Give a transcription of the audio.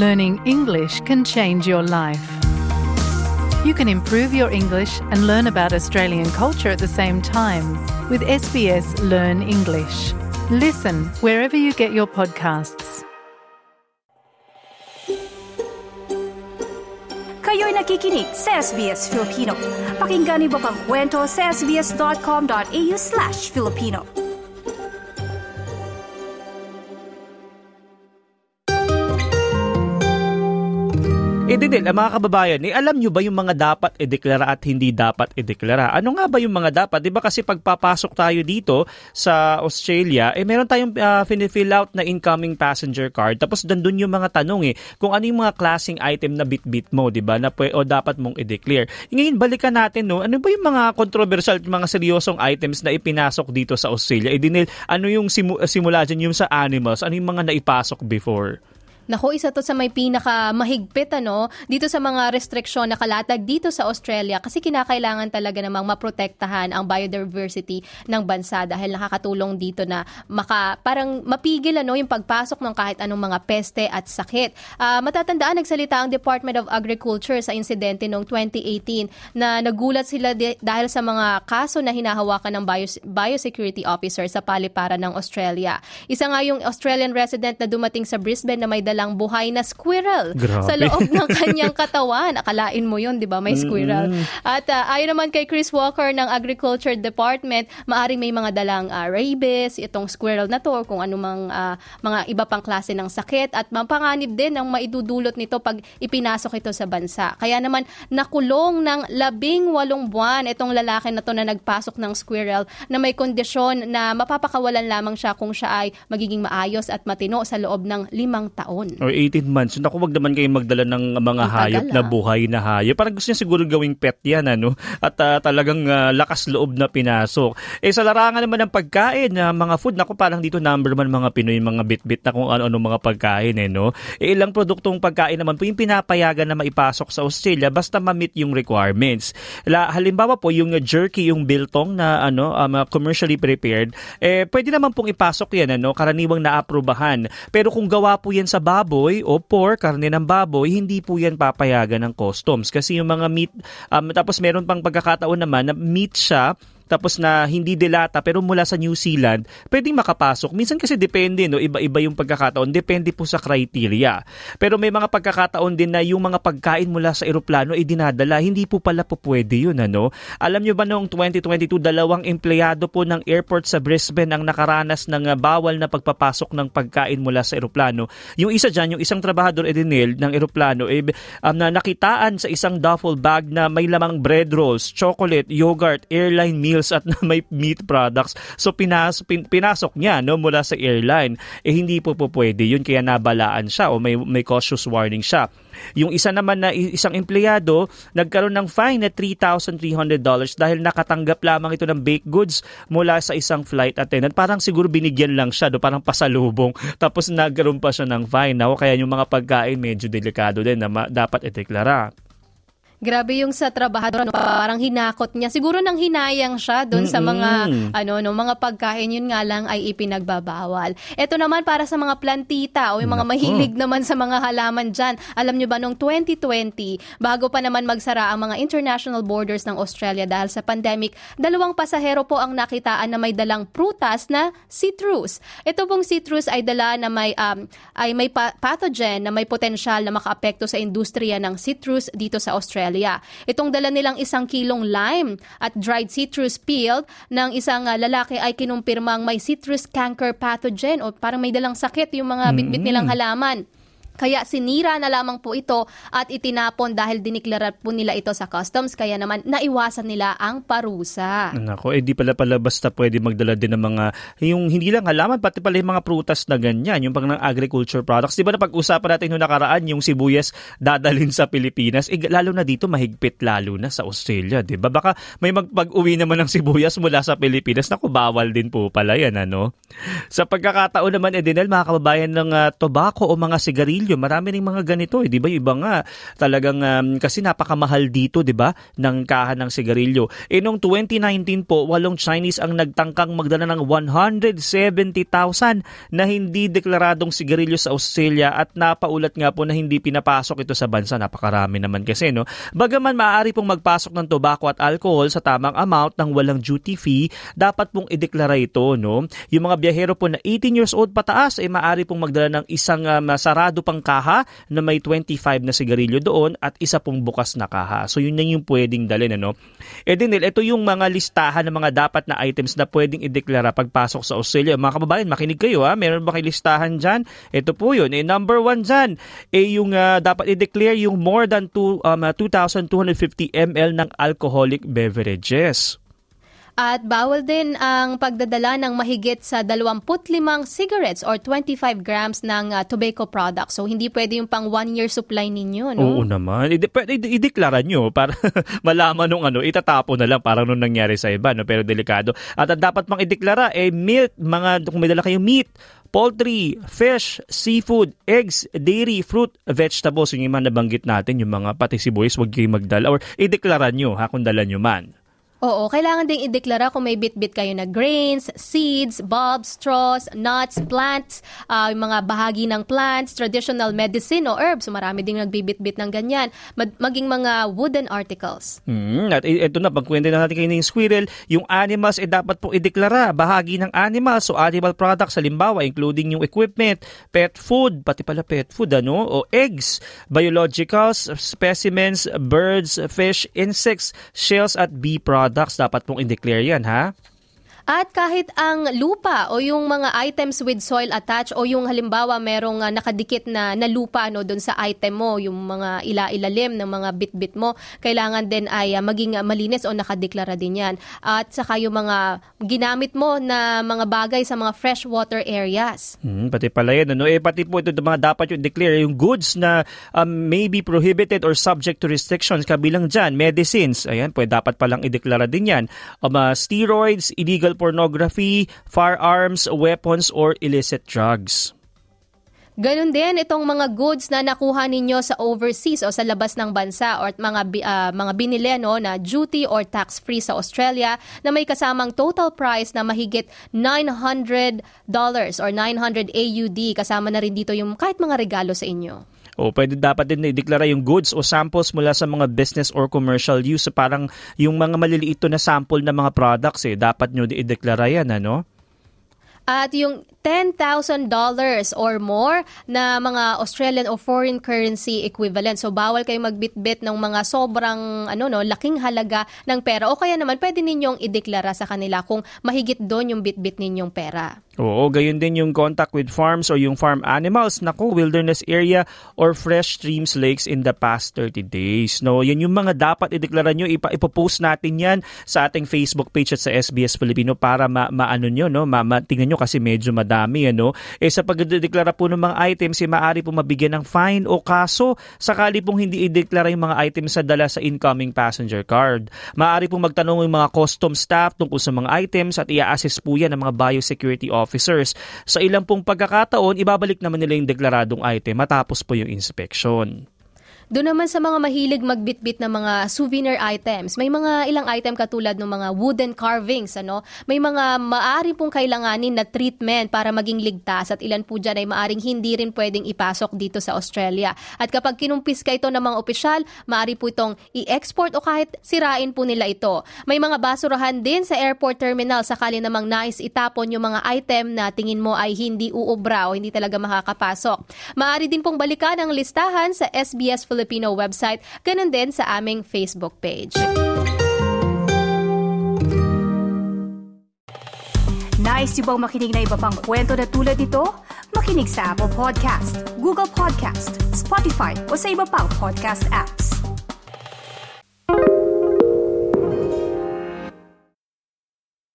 Learning English can change your life. You can improve your English and learn about Australian culture at the same time with SBS Learn English. Listen wherever you get your podcasts. Kayo'y nakikinig sa SBS Filipino. Pakinggan niyo pa ang kwento sa sbs.com.au slash Filipino. Eh din, eh, mga kababayan, eh, alam nyo ba yung mga dapat ideklara at hindi dapat ideklara? Ano nga ba yung mga dapat? Di ba kasi pagpapasok tayo dito sa Australia, eh meron tayong uh, fill out na incoming passenger card. Tapos dandun yung mga tanong eh, kung ano yung mga klaseng item na bit-bit mo, di ba? Na o dapat mong i-declare. E ngayon, balikan natin, no? Ano ba yung mga controversial, mga seryosong items na ipinasok dito sa Australia? Eh dinil, ano yung simu- simula dyan yung sa animals? Ano yung mga naipasok before? Nako, isa to sa may pinaka mahigpit ano, dito sa mga restriksyon na kalatag dito sa Australia kasi kinakailangan talaga namang maprotektahan ang biodiversity ng bansa dahil nakakatulong dito na maka, parang mapigil ano, yung pagpasok ng kahit anong mga peste at sakit. Uh, matatandaan, nagsalita ang Department of Agriculture sa insidente noong 2018 na nagulat sila di- dahil sa mga kaso na hinahawakan ng bios- biosecurity officer sa paliparan ng Australia. Isa nga yung Australian resident na dumating sa Brisbane na may dala dalang buhay na squirrel Grabe. sa loob ng kanyang katawan. Akalain mo yun, di ba? May squirrel. Mm-hmm. At uh, ayon naman kay Chris Walker ng Agriculture Department, maaring may mga dalang uh, rabies, itong squirrel na to, or kung anumang uh, mga iba pang klase ng sakit. At mapanganib din ang maidudulot nito pag ipinasok ito sa bansa. Kaya naman, nakulong ng labing walong buwan itong lalaki na to na nagpasok ng squirrel na may kondisyon na mapapakawalan lamang siya kung siya ay magiging maayos at matino sa loob ng limang taon. Or 18 months. Naku, wag naman kayong magdala ng mga hayop na buhay na hayop. Parang gusto niya siguro gawing pet yan, ano? At uh, talagang uh, lakas loob na pinasok. Eh, sa larangan naman ng pagkain, uh, mga food, naku, parang dito number man mga Pinoy, mga bit-bit na kung ano-ano mga pagkain, eh, no? Eh, ilang produktong pagkain naman po yung pinapayagan na maipasok sa Australia basta ma-meet yung requirements. La, halimbawa po, yung jerky, yung biltong na ano, um, commercially prepared, eh, pwede naman pong ipasok yan, ano? Karaniwang naaprubahan. Pero kung gawa po yan sa baboy o pork, karne ng baboy, hindi po yan papayagan ng customs. Kasi yung mga meat, um, tapos meron pang pagkakataon naman na meat siya tapos na hindi dilata pero mula sa New Zealand, pwedeng makapasok. Minsan kasi depende, no? iba-iba yung pagkakataon. Depende po sa criteria. Pero may mga pagkakataon din na yung mga pagkain mula sa eroplano ay dinadala. Hindi po pala po pwede yun. Ano? Alam nyo ba noong 2022, dalawang empleyado po ng airport sa Brisbane ang nakaranas ng uh, bawal na pagpapasok ng pagkain mula sa eroplano. Yung isa dyan, yung isang trabahador Edinel ng eroplano, eh, um, na nakitaan sa isang duffel bag na may lamang bread rolls, chocolate, yogurt, airline meal meals at na may meat products. So pinas, pin, pinasok niya no mula sa airline. Eh hindi po po pwede yun kaya nabalaan siya o may may cautious warning siya. Yung isa naman na isang empleyado nagkaroon ng fine na $3,300 dahil nakatanggap lamang ito ng baked goods mula sa isang flight attendant. Parang siguro binigyan lang siya, do, parang pasalubong. Tapos nagkaroon pa siya ng fine. Ako, kaya yung mga pagkain medyo delikado din na dapat ideklara. Grabe yung sa trabahador, no? parang hinakot niya. Siguro nang hinayang siya doon sa mga ano no, mga pagkain yun nga lang ay ipinagbabawal. Ito naman para sa mga plantita o yung mga mahilig naman sa mga halaman diyan. Alam niyo ba nung 2020, bago pa naman magsara ang mga international borders ng Australia dahil sa pandemic, dalawang pasahero po ang nakitaan na may dalang prutas na citrus. Ito pong citrus ay dala na may um, ay may pathogen na may potensyal na makaapekto sa industriya ng citrus dito sa Australia. Australia. Itong dala nilang isang kilong lime at dried citrus peel ng isang uh, lalaki ay kinumpirmang may citrus canker pathogen o parang may dalang sakit yung mga bitbit nilang halaman. Kaya sinira na lamang po ito at itinapon dahil diniklara po nila ito sa customs kaya naman naiwasan nila ang parusa. Nako, eh di pala pala basta pwede magdala din ng mga yung hindi lang halaman pati pala yung mga prutas na ganyan, yung pang ng agriculture products. Di ba na pag-usapan natin noong nakaraan yung sibuyas dadalhin sa Pilipinas, eh, lalo na dito mahigpit lalo na sa Australia, di ba? Baka may magpag-uwi naman ng sibuyas mula sa Pilipinas, naku bawal din po pala yan ano. Sa pagkakataon naman Edinel, mga kababayan ng uh, tobacco o mga sigarilyo sigarilyo. Marami ring mga ganito, eh, 'di ba? Iba nga talagang um, kasi napakamahal dito, 'di ba? ng kahan ng sigarilyo. E noong 2019 po, walong Chinese ang nagtangkang magdala ng 170,000 na hindi deklaradong sigarilyo sa Australia at napaulat nga po na hindi pinapasok ito sa bansa. Napakarami naman kasi, no? Bagaman maaari pong magpasok ng tobacco at alcohol sa tamang amount ng walang duty fee, dapat pong ideklara ito, no? Yung mga biyahero po na 18 years old pataas ay maaari pong magdala ng isang um, sarado pang kaha na may 25 na sigarilyo doon at isa pong bukas na kaha. So yun na yung pwedeng dalhin, ano? E din, ito yung mga listahan ng mga dapat na items na pwedeng ideklara pagpasok sa Australia. Mga kababayan, makinig kayo ha. Meron ba kayo listahan dyan? Ito po yun. Eh, number one dyan, eh yung uh, dapat i-declare yung more than two, um, 2,250 ml ng alcoholic beverages. At bawal din ang pagdadala ng mahigit sa 25 cigarettes or 25 grams ng uh, tobacco products. So hindi pwede yung pang one year supply ninyo, no? Oo naman. I- i- ideklara nyo para malaman nung ano, itatapo na lang parang nung nangyari sa iba, no? pero delikado. At uh, dapat pang ideklara, eh, meat, mga, kung may dala kayong meat, poultry, fish, seafood, eggs, dairy, fruit, vegetables, yung mga nabanggit natin, yung mga pati sibuyas, huwag kayong magdala or ideklara nyo ha, kung dala nyo man. Oo, kailangan ding ideklara kung may bit-bit kayo na grains, seeds, bulbs, straws, nuts, plants, uh, yung mga bahagi ng plants, traditional medicine o herbs. So marami ding nagbibit-bit ng ganyan. Mag- maging mga wooden articles. Mm, at ito na, pagkwento na natin kayo ng squirrel, yung animals ay eh, dapat po ideklara. Bahagi ng animals o animal products, halimbawa, including yung equipment, pet food, pati pala pet food, ano, o eggs, biologicals, specimens, birds, fish, insects, shells at bee products products, dapat pong i-declare yan, ha? At kahit ang lupa o yung mga items with soil attached o yung halimbawa merong uh, nakadikit na, na lupa no doon sa item mo, yung mga ila-ilalim ng mga bit-bit mo, kailangan din ay uh, maging uh, malinis o nakadeklara din yan. At saka yung mga ginamit mo na mga bagay sa mga freshwater areas. Hmm, pati pala yan. Ano? Eh, pati po ito mga dapat yung declare yung goods na um, may be prohibited or subject to restrictions kabilang dyan. Medicines, ayan, pwede dapat palang ideklara din yan. Um, uh, steroids, illegal pornography, firearms, weapons, or illicit drugs. Ganon din itong mga goods na nakuha ninyo sa overseas o sa labas ng bansa or mga uh, mga binili no na duty or tax free sa Australia na may kasamang total price na mahigit 900 dollars or 900 AUD kasama na rin dito yung kahit mga regalo sa inyo. O pwede dapat din i-deklara yung goods o samples mula sa mga business or commercial use. Parang yung mga maliliit na sample na mga products eh, dapat nyo i-deklara yan, ano? At yung $10,000 or more na mga Australian o foreign currency equivalent. So bawal kayo magbitbit ng mga sobrang ano no, laking halaga ng pera o kaya naman pwede ninyong ideklara sa kanila kung mahigit doon yung bitbit ninyong pera. Oo, gayon din yung contact with farms or yung farm animals, nako, wilderness area or fresh streams, lakes in the past 30 days. No, yan yung mga dapat ideklara nyo. Ipa, ipopost natin yan sa ating Facebook page at sa SBS Filipino para ma, maano nyo, no? Ma, ma, tingnan nyo kasi medyo madami, ano? Eh sa pagdedeklara po ng mga items, eh, maaari po mabigyan ng fine o kaso sakali pong hindi ideklara yung mga items sa dala sa incoming passenger card. Maaari pong magtanong yung mga custom staff tungkol sa mga items at i-assess po yan ng mga biosecurity officers. Sa ilang pong pagkakataon, ibabalik naman nila yung deklaradong item matapos po yung inspection. Doon naman sa mga mahilig magbitbit ng mga souvenir items, may mga ilang item katulad ng mga wooden carvings, ano? May mga maari pong kailanganin na treatment para maging ligtas at ilan po dyan ay maaring hindi rin pwedeng ipasok dito sa Australia. At kapag kinumpis ka ito ng mga opisyal, maari po itong i-export o kahit sirain po nila ito. May mga basurahan din sa airport terminal sakali namang nais itapon yung mga item na tingin mo ay hindi uubra o hindi talaga makakapasok. Maari din pong balikan ang listahan sa SBS Philippines Filipino website, ganun din sa aming Facebook page. Nice yung bang makinig na iba pang kwento na tulad ito? Makinig sa Apple Podcast, Google Podcast, Spotify o sa iba pang podcast apps.